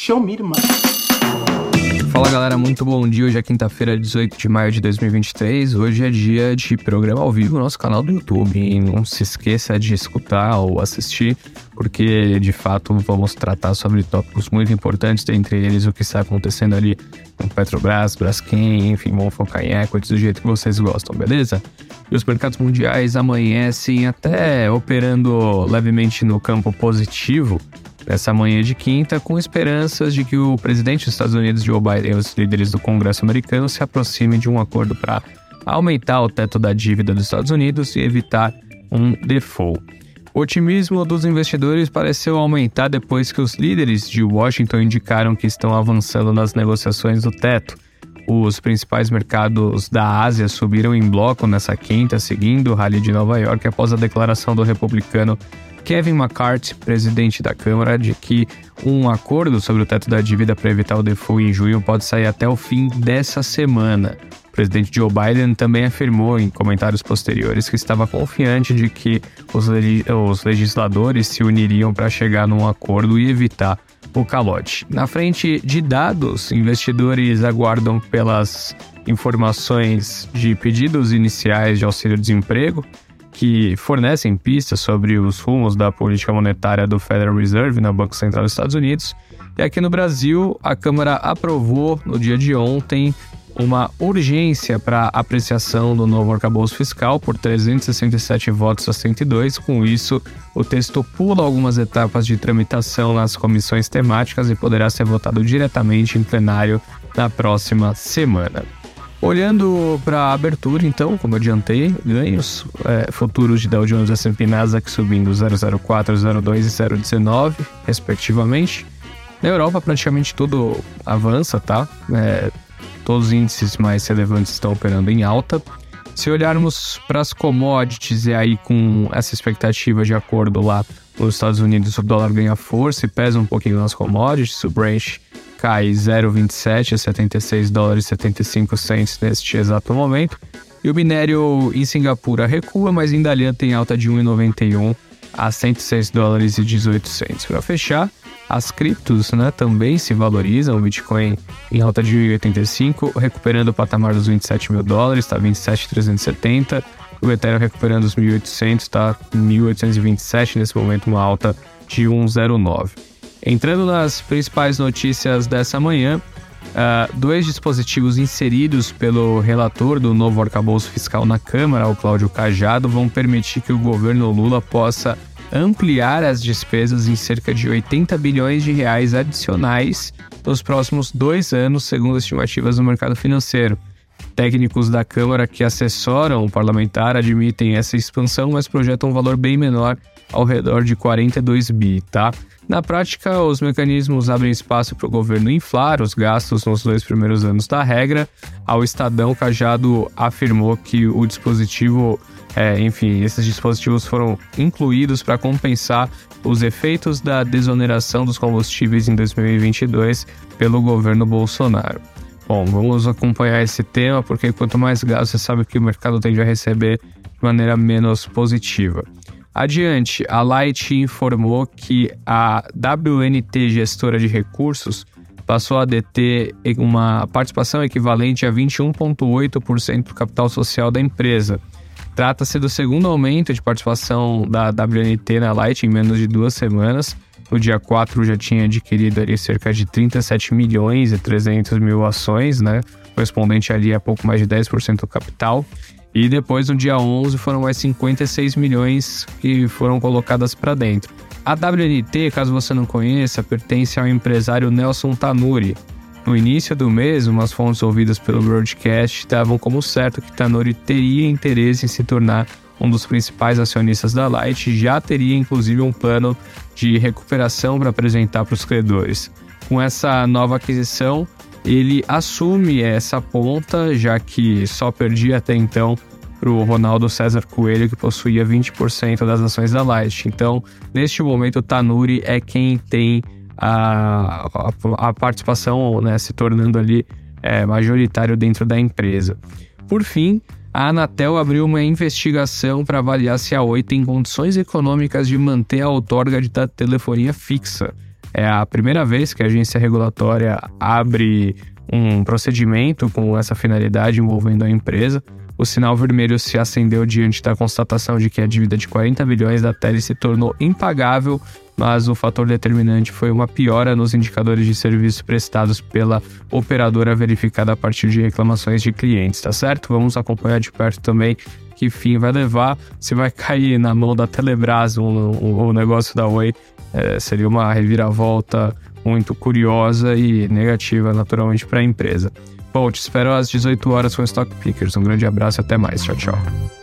Show me. Fala galera, muito bom dia. Hoje é quinta-feira, 18 de maio de 2023. Hoje é dia de programa ao vivo no nosso canal do YouTube. E não se esqueça de escutar ou assistir, porque de fato vamos tratar sobre tópicos muito importantes, dentre eles o que está acontecendo ali com Petrobras, Braskem, enfim, vamos focar em equities do jeito que vocês gostam, beleza? E os mercados mundiais amanhecem até operando levemente no campo positivo nessa manhã de quinta, com esperanças de que o presidente dos Estados Unidos, Joe Biden, e os líderes do Congresso americano se aproximem de um acordo para aumentar o teto da dívida dos Estados Unidos e evitar um default. O otimismo dos investidores pareceu aumentar depois que os líderes de Washington indicaram que estão avançando nas negociações do teto. Os principais mercados da Ásia subiram em bloco nessa quinta, seguindo o rally de Nova York após a declaração do republicano Kevin McCarthy, presidente da Câmara, de que um acordo sobre o teto da dívida para evitar o default em junho pode sair até o fim dessa semana. O presidente Joe Biden também afirmou em comentários posteriores que estava confiante de que os, os legisladores se uniriam para chegar num acordo e evitar o calote. Na frente de dados, investidores aguardam pelas informações de pedidos iniciais de auxílio-desemprego que fornecem pistas sobre os rumos da política monetária do Federal Reserve no Banco Central dos Estados Unidos. E aqui no Brasil, a Câmara aprovou no dia de ontem uma urgência para apreciação do novo arcabouço fiscal por 367 votos a 102. Com isso, o texto pula algumas etapas de tramitação nas comissões temáticas e poderá ser votado diretamente em plenário na próxima semana. Olhando para a abertura, então, como eu adiantei, ganhos é, futuros de Dow Jones, S&P Nasdaq subindo 0,04, 0,2 e 0,19, respectivamente. Na Europa, praticamente tudo avança, tá? É, todos os índices mais relevantes estão operando em alta. Se olharmos para as commodities e aí com essa expectativa de acordo lá nos Estados Unidos, o dólar ganha força e pesa um pouquinho nas commodities, o Brent cai 0,27 a 76 dólares e 75 cents neste exato momento. E o minério em Singapura recua, mas em Dalian tem alta de 1,91 a 106 dólares e 18 cents. Para fechar, as criptos né, também se valorizam, o Bitcoin em alta de 1,85, recuperando o patamar dos 27 mil dólares, está 27,370. O Ethereum recuperando os 1.800, está 1.827 nesse momento, uma alta de 1,09. Entrando nas principais notícias dessa manhã, uh, dois dispositivos inseridos pelo relator do novo arcabouço fiscal na Câmara, o Cláudio Cajado, vão permitir que o governo Lula possa ampliar as despesas em cerca de 80 bilhões de reais adicionais nos próximos dois anos, segundo estimativas do mercado financeiro. Técnicos da Câmara que assessoram o parlamentar admitem essa expansão, mas projetam um valor bem menor, ao redor de 42 bi, tá? Na prática, os mecanismos abrem espaço para o governo inflar os gastos nos dois primeiros anos da regra. Ao Estadão, Cajado afirmou que o dispositivo, é, enfim, esses dispositivos foram incluídos para compensar os efeitos da desoneração dos combustíveis em 2022 pelo governo Bolsonaro. Bom, vamos acompanhar esse tema, porque quanto mais gás, você sabe que o mercado tende a receber de maneira menos positiva. Adiante, a Light informou que a WNT Gestora de Recursos passou a deter uma participação equivalente a 21,8% do capital social da empresa. Trata-se do segundo aumento de participação da WNT na Light em menos de duas semanas. No dia 4 já tinha adquirido ali cerca de 37 milhões e 300 mil ações, né? correspondente ali a pouco mais de 10% do capital. E depois, no dia 11, foram mais 56 milhões que foram colocadas para dentro. A WNT, caso você não conheça, pertence ao empresário Nelson Tanuri. No início do mês, umas fontes ouvidas pelo broadcast davam como certo que Tanuri teria interesse em se tornar um dos principais acionistas da Light já teria inclusive um plano de recuperação para apresentar para os credores. Com essa nova aquisição, ele assume essa ponta, já que só perdia até então para o Ronaldo César Coelho, que possuía 20% das ações da Light. Então, neste momento, o Tanuri é quem tem a, a, a participação, né, se tornando ali é, majoritário dentro da empresa. Por fim, a Anatel abriu uma investigação para avaliar se a Oi tem condições econômicas de manter a outorga de telefonia fixa. É a primeira vez que a agência regulatória abre um procedimento com essa finalidade envolvendo a empresa. O sinal vermelho se acendeu diante da constatação de que a dívida de 40 bilhões da Teles se tornou impagável, mas o fator determinante foi uma piora nos indicadores de serviços prestados pela operadora verificada a partir de reclamações de clientes, tá certo? Vamos acompanhar de perto também que fim vai levar, se vai cair na mão da Telebrás o um, um negócio da Oi, é, seria uma reviravolta muito curiosa e negativa, naturalmente, para a empresa. Bom, te espero às 18 horas com o Stock Pickers. Um grande abraço e até mais. Tchau, tchau.